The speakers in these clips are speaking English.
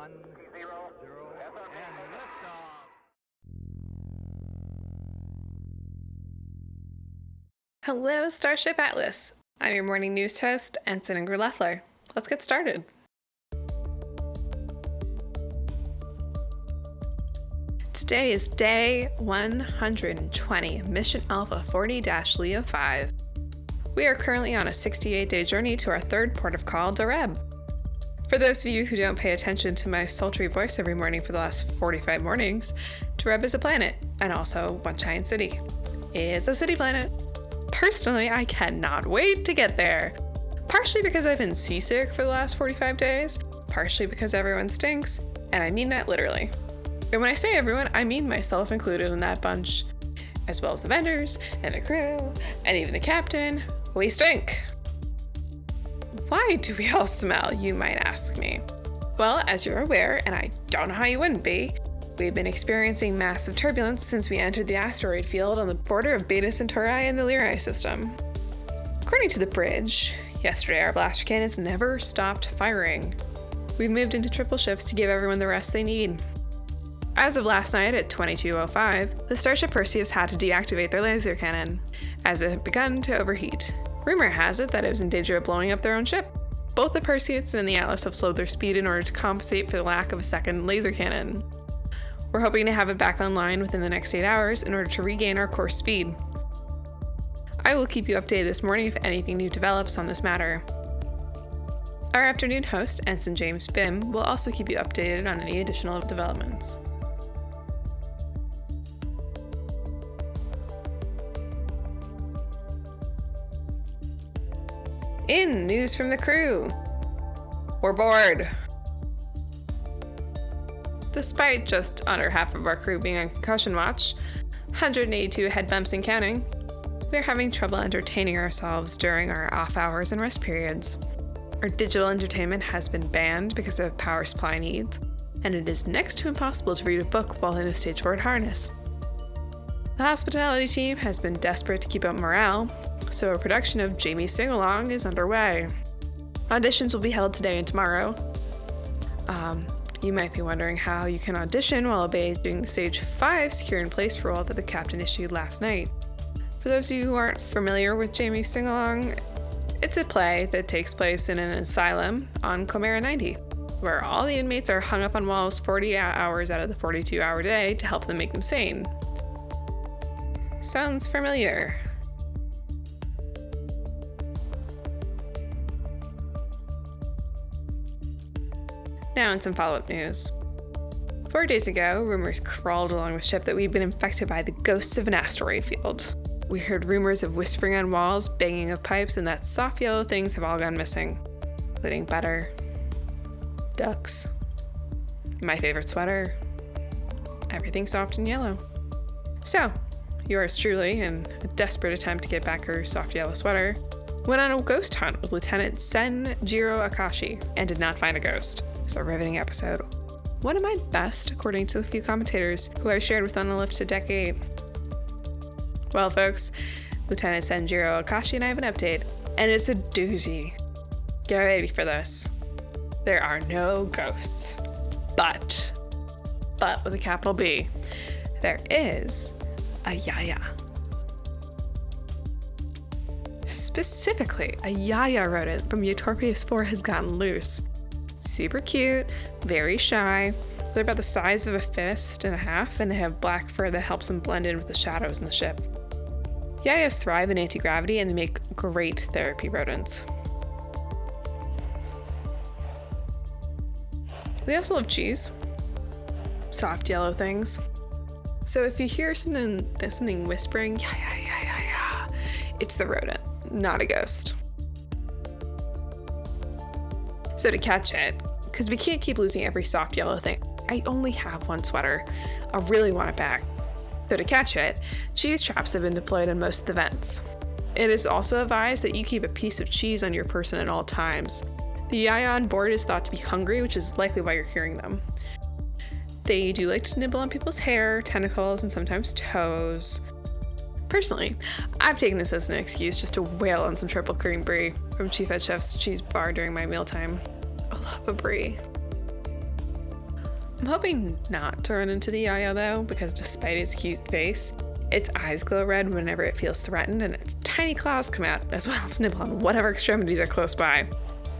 One, zero, zero, and liftoff. Hello, Starship Atlas. I'm your morning news host, Ensign Ingrid Leffler. Let's get started. Today is day 120, Mission Alpha 40 Leo 5. We are currently on a 68 day journey to our third port of call, Dereb. For those of you who don't pay attention to my sultry voice every morning for the last 45 mornings, Dereb is a planet and also one giant city. It's a city planet. Personally, I cannot wait to get there. Partially because I've been seasick for the last 45 days, partially because everyone stinks, and I mean that literally. And when I say everyone, I mean myself included in that bunch, as well as the vendors and the crew, and even the captain. We stink. Why do we all smell, you might ask me? Well, as you're aware, and I don't know how you wouldn't be, we've been experiencing massive turbulence since we entered the asteroid field on the border of Beta Centauri and the Lyrae system. According to the bridge, yesterday our blaster cannons never stopped firing. We've moved into triple shifts to give everyone the rest they need. As of last night at 2205, the Starship Perseus had to deactivate their laser cannon, as it had begun to overheat. Rumor has it that it was in danger of blowing up their own ship. Both the Perseus and the Atlas have slowed their speed in order to compensate for the lack of a second laser cannon. We're hoping to have it back online within the next 8 hours in order to regain our course speed. I will keep you updated this morning if anything new develops on this matter. Our afternoon host, Ensign James Bim, will also keep you updated on any additional developments. In news from the crew, we're bored. Despite just under half of our crew being on concussion watch, 182 head bumps and counting, we're having trouble entertaining ourselves during our off hours and rest periods. Our digital entertainment has been banned because of power supply needs, and it is next to impossible to read a book while in a stage 4 harness. The hospitality team has been desperate to keep up morale, so a production of Jaime's Sing Along is underway. Auditions will be held today and tomorrow. Um, you might be wondering how you can audition while obeying the Stage 5 secure in place rule that the captain issued last night. For those of you who aren't familiar with Jaime's Sing Along, it's a play that takes place in an asylum on Comera 90, where all the inmates are hung up on walls 40 hours out of the 42 hour day to help them make them sane. Sounds familiar? Now, in some follow up news. Four days ago, rumors crawled along the ship that we'd been infected by the ghosts of an asteroid field. We heard rumors of whispering on walls, banging of pipes, and that soft yellow things have all gone missing, including butter, ducks, my favorite sweater, everything soft and yellow. So, yours truly, in a desperate attempt to get back her soft yellow sweater, went on a ghost hunt with Lieutenant Sen Jiro Akashi and did not find a ghost. A riveting episode. One of my best, according to the few commentators who I've shared with on the lift to decade. Well, folks, Lieutenant Senjiro Akashi and I have an update, and it's a doozy. Get ready for this. There are no ghosts. But, but with a capital B, there is a Yaya. Specifically, a Yaya rodent from Eutorpius 4 has gotten loose super cute, very shy. They're about the size of a fist and a half, and they have black fur that helps them blend in with the shadows in the ship. Yayas thrive in anti gravity and they make great therapy rodents. They also love cheese, soft yellow things. So if you hear something something whispering, yeah, yeah, yeah, yeah, yeah, it's the rodent, not a ghost. So to catch it, because we can't keep losing every soft yellow thing, I only have one sweater. I really want it back. So to catch it, cheese traps have been deployed in most of the vents. It is also advised that you keep a piece of cheese on your person at all times. The Yaya on board is thought to be hungry, which is likely why you're hearing them. They do like to nibble on people's hair, tentacles, and sometimes toes. Personally, I've taken this as an excuse just to wail on some triple cream brie from Chief Head Chef's cheese bar during my mealtime. I love a brie. I'm hoping not to run into the Yaya though, because despite its cute face, its eyes glow red whenever it feels threatened, and its tiny claws come out as well to nibble on whatever extremities are close by.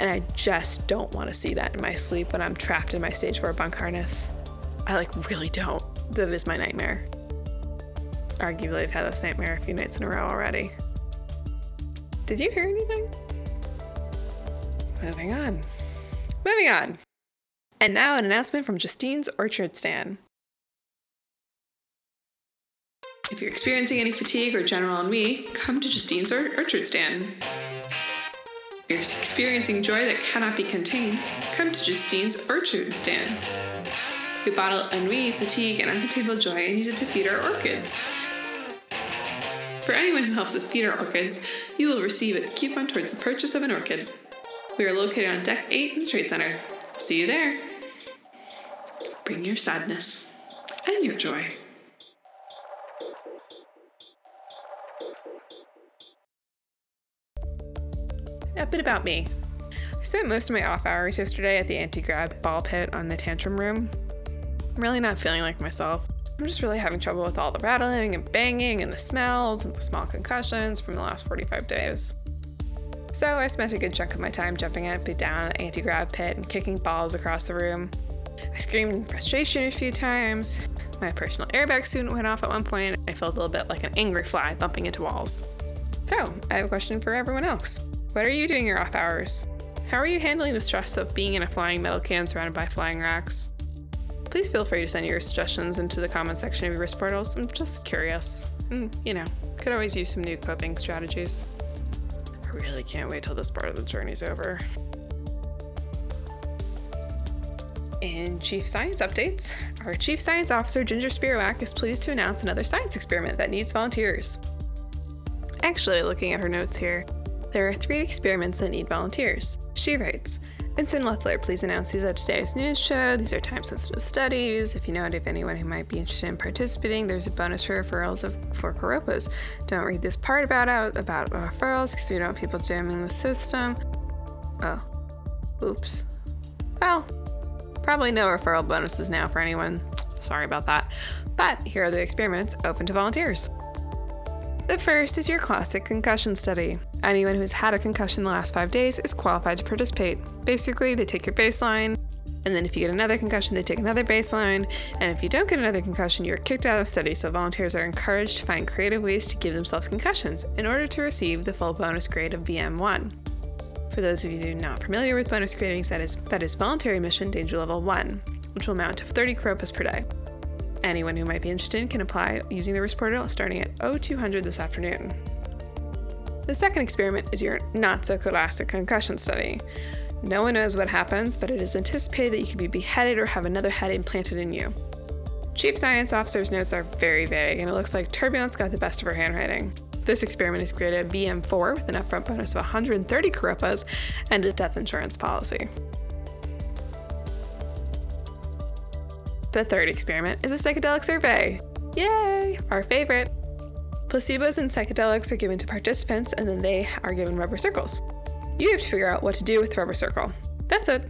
And I just don't want to see that in my sleep when I'm trapped in my stage 4 bunk harness. I like really don't. That is my nightmare. Arguably, I've had this nightmare a few nights in a row already. Did you hear anything? Moving on. Moving on. And now an announcement from Justine's Orchard Stand. If you're experiencing any fatigue or general ennui, come to Justine's or- Orchard Stand. If you're experiencing joy that cannot be contained, come to Justine's Orchard Stand. We bottle ennui, fatigue, and uncontainable joy and use it to feed our orchids. For anyone who helps us feed our orchids, you will receive a coupon towards the purchase of an orchid. We are located on Deck 8 in the Trade Center. See you there. Bring your sadness and your joy. A bit about me. I spent most of my off hours yesterday at the anti grav ball pit on the tantrum room. I'm really not feeling like myself. I'm just really having trouble with all the rattling and banging and the smells and the small concussions from the last 45 days. So I spent a good chunk of my time jumping up and down the anti grav pit and kicking balls across the room. I screamed in frustration a few times. My personal airbag suit went off at one point. I felt a little bit like an angry fly bumping into walls. So, I have a question for everyone else. What are you doing your off hours? How are you handling the stress of being in a flying metal can surrounded by flying racks? Please feel free to send your suggestions into the comment section of your risk portals. I'm just curious. And, you know, could always use some new coping strategies. I really can't wait till this part of the journey's over. In Chief Science Updates, our Chief Science Officer Ginger Spiroak is pleased to announce another science experiment that needs volunteers. Actually, looking at her notes here, there are three experiments that need volunteers. She writes, Ensign Leffler, please announce these at today's news show. These are time sensitive studies. If you know of anyone who might be interested in participating, there's a bonus for referrals of, for Coropas. Don't read this part about out about referrals because we don't want people jamming the system. Oh, oops. Well, probably no referral bonuses now for anyone. Sorry about that. But here are the experiments open to volunteers. The first is your classic concussion study. Anyone who's had a concussion in the last five days is qualified to participate. Basically, they take your baseline, and then if you get another concussion, they take another baseline, and if you don't get another concussion, you're kicked out of the study. So volunteers are encouraged to find creative ways to give themselves concussions in order to receive the full bonus grade of VM1. For those of you not familiar with bonus gradings, that is that is voluntary mission danger level 1, which will amount to 30 Coropas per day. Anyone who might be interested can apply using the risk portal starting at 0200 this afternoon. The second experiment is your not so classic concussion study. No one knows what happens, but it is anticipated that you could be beheaded or have another head implanted in you. Chief Science Officer's notes are very vague, and it looks like Turbulence got the best of her handwriting. This experiment is graded BM4 with an upfront bonus of 130 Coropas and a death insurance policy. The third experiment is a psychedelic survey. Yay! Our favorite. Placebos and psychedelics are given to participants and then they are given rubber circles. You have to figure out what to do with the rubber circle. That's it.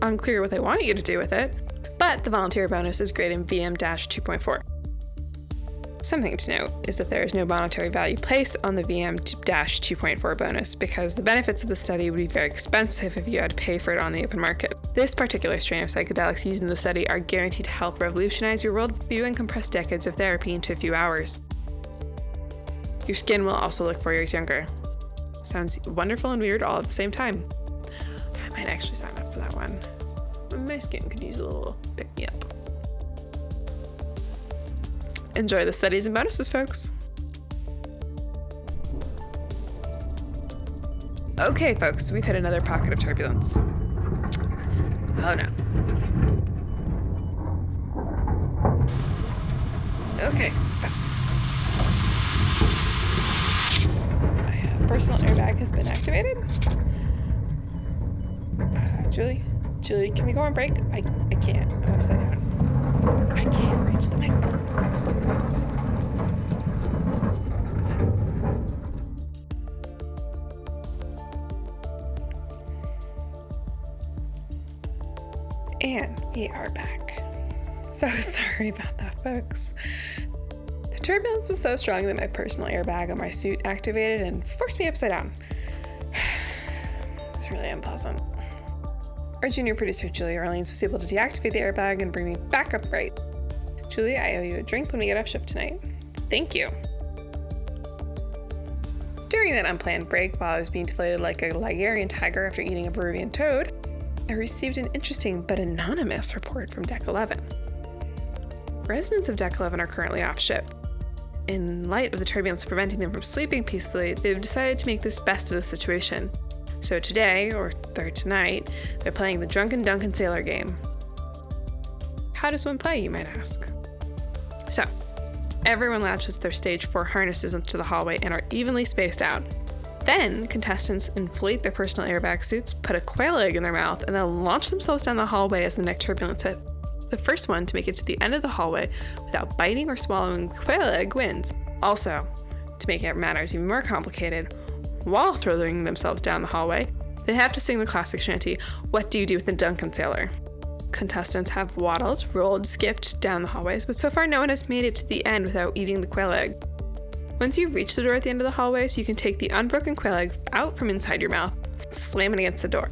Unclear what they want you to do with it, but the volunteer bonus is great in VM 2.4. Something to note is that there is no monetary value placed on the VM 2.4 bonus because the benefits of the study would be very expensive if you had to pay for it on the open market. This particular strain of psychedelics used in the study are guaranteed to help revolutionize your worldview and compress decades of therapy into a few hours. Your skin will also look four years younger. Sounds wonderful and weird all at the same time. I might actually sign up for that one. My skin could use a little pick Enjoy the studies and bonuses, folks. Okay, folks, we've hit another pocket of turbulence. Oh no. Okay. My uh, personal airbag has been activated. Uh, Julie, Julie, can we go on break? I, I can't. I'm upside down. I can't reach the. And we are back. So sorry about that, folks. The turbulence was so strong that my personal airbag on my suit activated and forced me upside down. it's really unpleasant. Our junior producer, Julie Orleans, was able to deactivate the airbag and bring me back upright. Julie, I owe you a drink when we get off shift tonight. Thank you. During that unplanned break, while I was being deflated like a Ligurian tiger after eating a Peruvian toad, I received an interesting but anonymous report from Deck 11. Residents of Deck 11 are currently off ship. In light of the turbulence preventing them from sleeping peacefully, they've decided to make this best of the situation. So today, or third tonight, they're playing the Drunken Dunkin Sailor game. How does one play, you might ask? So, everyone latches their stage 4 harnesses into the hallway and are evenly spaced out. Then, contestants inflate their personal airbag suits, put a quail egg in their mouth, and then launch themselves down the hallway as the next turbulence hit. The first one to make it to the end of the hallway without biting or swallowing the quail egg wins. Also, to make matters even more complicated, while throwing themselves down the hallway, they have to sing the classic shanty, What Do You Do with the Dunkin Sailor? Contestants have waddled, rolled, skipped down the hallways, but so far no one has made it to the end without eating the quail egg. Once you reach the door at the end of the hallway, so you can take the unbroken quail egg out from inside your mouth, slam it against the door.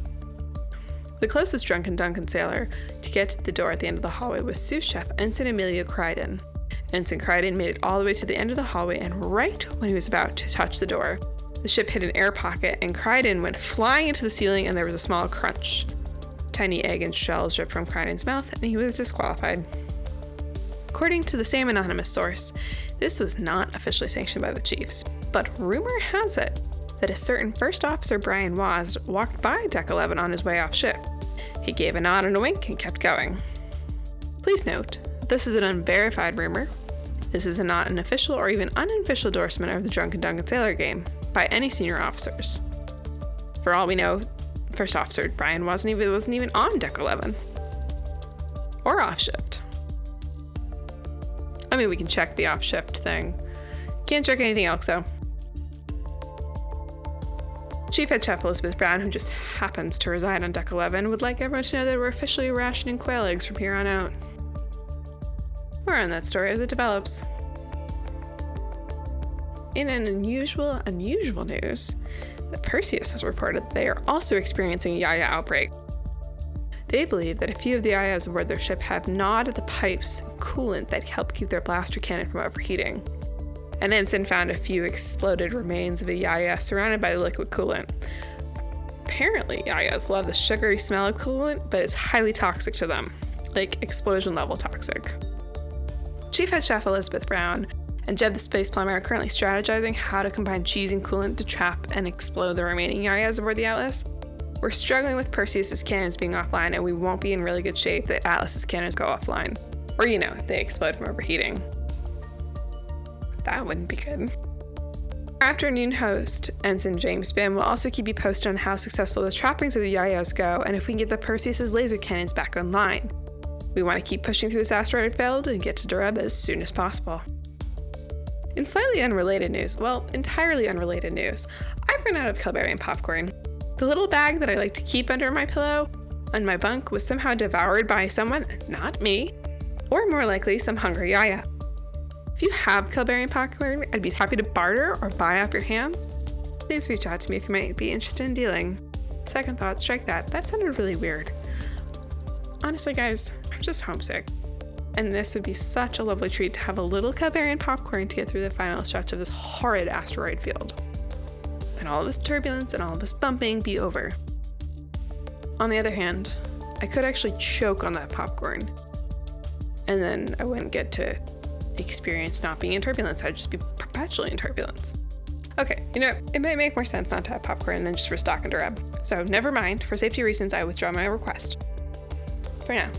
The closest drunken Dunkin sailor to get to the door at the end of the hallway was sous chef Ensign Emilio Crichton. Ensign Crichton made it all the way to the end of the hallway, and right when he was about to touch the door, the ship hit an air pocket, and Crichton went flying into the ceiling, and there was a small crunch. Tiny egg and shells dripped from Crichton's mouth, and he was disqualified. According to the same anonymous source, this was not officially sanctioned by the Chiefs, but rumor has it that a certain First Officer Brian Waz walked by Deck 11 on his way off ship. He gave a nod and a wink and kept going. Please note, this is an unverified rumor. This is not an official or even unofficial endorsement of the Drunken Dunkin Sailor game by any senior officers. For all we know, First Officer Brian wasn't even, wasn't even on Deck 11 or off shift. I mean, we can check the off shift thing. Can't check anything else, though. Chief Head Chef Elizabeth Brown, who just happens to reside on Deck 11, would like everyone to know that we're officially rationing quail eggs from here on out. More on that story as it develops. In an unusual, unusual news, Perseus has reported they are also experiencing a Yaya outbreak. They believe that a few of the Yayas aboard their ship have gnawed the pipes of coolant that help keep their blaster cannon from overheating. An ensign found a few exploded remains of a Yaya surrounded by the liquid coolant. Apparently, Yayas love the sugary smell of coolant, but it's highly toxic to them, like explosion level toxic. Chief Head Chef Elizabeth Brown and Jeb the Space Plumber are currently strategizing how to combine cheese and coolant to trap and explode the remaining Yayas aboard the Atlas. We're struggling with Perseus's cannons being offline, and we won't be in really good shape if Atlas's cannons go offline. Or, you know, they explode from overheating. That wouldn't be good. Our afternoon host, Ensign James Bim, will also keep you posted on how successful the trappings of the Yayas go and if we can get the Perseus's laser cannons back online. We want to keep pushing through this asteroid field and get to Dereb as soon as possible. In slightly unrelated news, well, entirely unrelated news, I've run out of Calbarian popcorn. The little bag that I like to keep under my pillow on my bunk was somehow devoured by someone, not me, or more likely, some hungry Yaya. If you have Calbarian popcorn, I'd be happy to barter or buy off your hand. Please reach out to me if you might be interested in dealing. Second thought, strike that. That sounded really weird. Honestly, guys, I'm just homesick. And this would be such a lovely treat to have a little Calbarian popcorn to get through the final stretch of this horrid asteroid field and all this turbulence and all this bumping be over. On the other hand, I could actually choke on that popcorn, and then I wouldn't get to experience not being in turbulence. I'd just be perpetually in turbulence. Okay, you know, it might make more sense not to have popcorn than just restock and Reb. So never mind. For safety reasons, I withdraw my request. For now.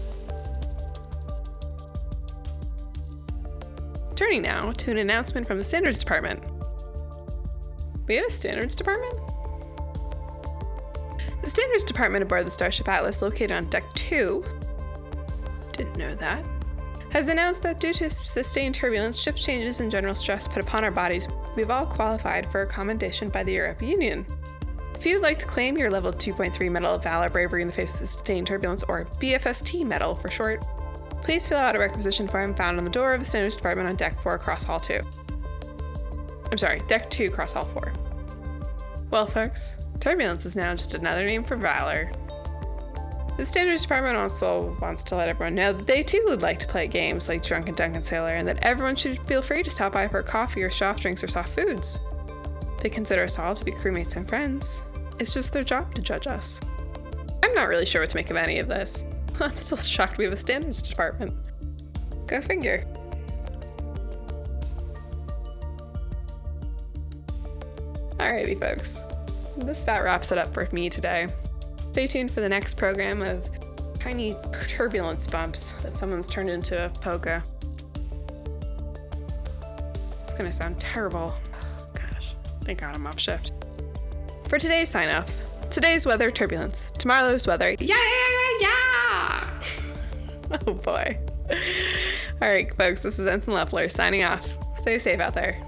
Turning now to an announcement from the Standards Department. We have a standards department? The standards department aboard the Starship Atlas, located on Deck 2, didn't know that, has announced that due to sustained turbulence, shift changes, and general stress put upon our bodies, we've all qualified for accommodation by the European Union. If you'd like to claim your level 2.3 Medal of Valor Bravery in the Face of Sustained Turbulence, or BFST medal for short, please fill out a requisition form found on the door of the Standards Department on Deck 4, Cross Hall 2. I'm sorry, Deck 2, Cross Hall 4. Well, folks, Turbulence is now just another name for Valor. The Standards Department also wants to let everyone know that they too would like to play games like Drunken Dunkin Sailor and that everyone should feel free to stop by for coffee or soft drinks or soft foods. They consider us all to be crewmates and friends. It's just their job to judge us. I'm not really sure what to make of any of this. I'm still shocked we have a standards department. Go figure. Alrighty, folks. This about wraps it up for me today. Stay tuned for the next program of tiny turbulence bumps that someone's turned into a polka. It's gonna sound terrible. Oh, gosh, thank God I'm off shift. For today's sign off, today's weather turbulence, tomorrow's weather, yeah! oh boy. All right, folks, this is Ensign Leffler signing off. Stay safe out there.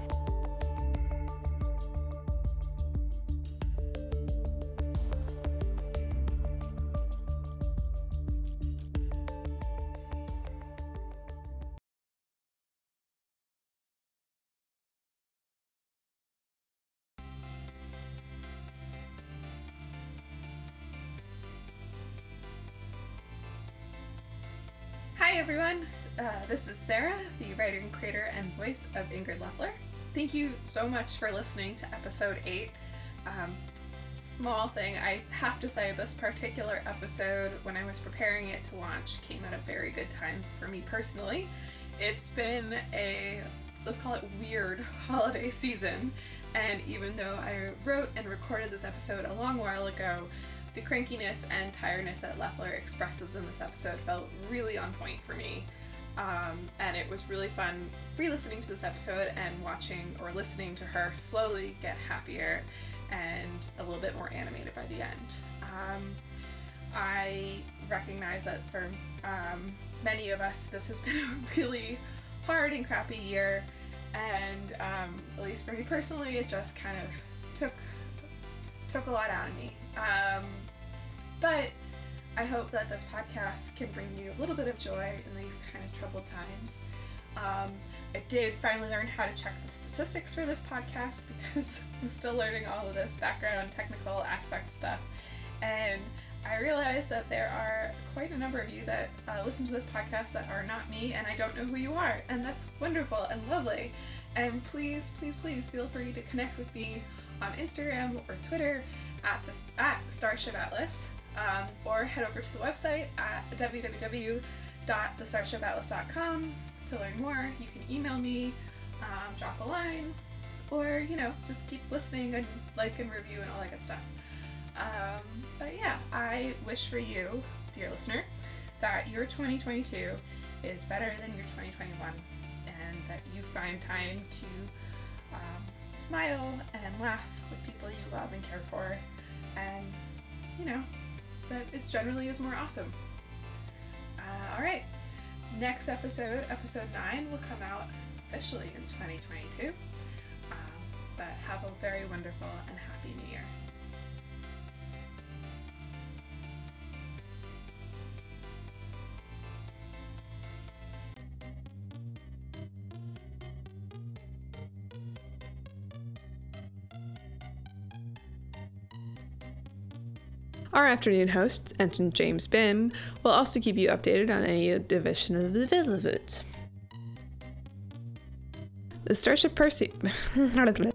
Everyone, uh, this is Sarah, the writer and creator and voice of Ingrid Leffler. Thank you so much for listening to episode 8. Um, small thing, I have to say, this particular episode, when I was preparing it to launch, came at a very good time for me personally. It's been a, let's call it weird holiday season, and even though I wrote and recorded this episode a long while ago, the crankiness and tiredness that Leffler expresses in this episode felt really on point for me. Um, and it was really fun re listening to this episode and watching or listening to her slowly get happier and a little bit more animated by the end. Um, I recognize that for um, many of us, this has been a really hard and crappy year, and um, at least for me personally, it just kind of took took a lot out of me. Um, but I hope that this podcast can bring you a little bit of joy in these kind of troubled times. Um, I did finally learn how to check the statistics for this podcast because I'm still learning all of this background technical aspect stuff. And I realized that there are quite a number of you that uh, listen to this podcast that are not me, and I don't know who you are. And that's wonderful and lovely. And please, please, please feel free to connect with me on Instagram or Twitter at, this, at Starship Atlas um, or head over to the website at www.thestarshipatlas.com to learn more. You can email me, um, drop a line, or you know, just keep listening and like and review and all that good stuff. Um, but yeah, I wish for you, dear listener, that your 2022 is better than your 2021 and that you find time to smile and laugh with people you love and care for and you know that it generally is more awesome. Uh, all right, next episode, episode 9, will come out officially in 2022. Um, but have a very wonderful and happy new year. Our afternoon host, Ensign James Bim, will also keep you updated on any division of the village. The Starship Percy.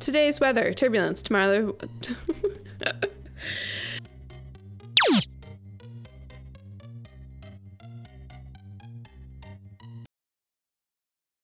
Today's weather turbulence, tomorrow.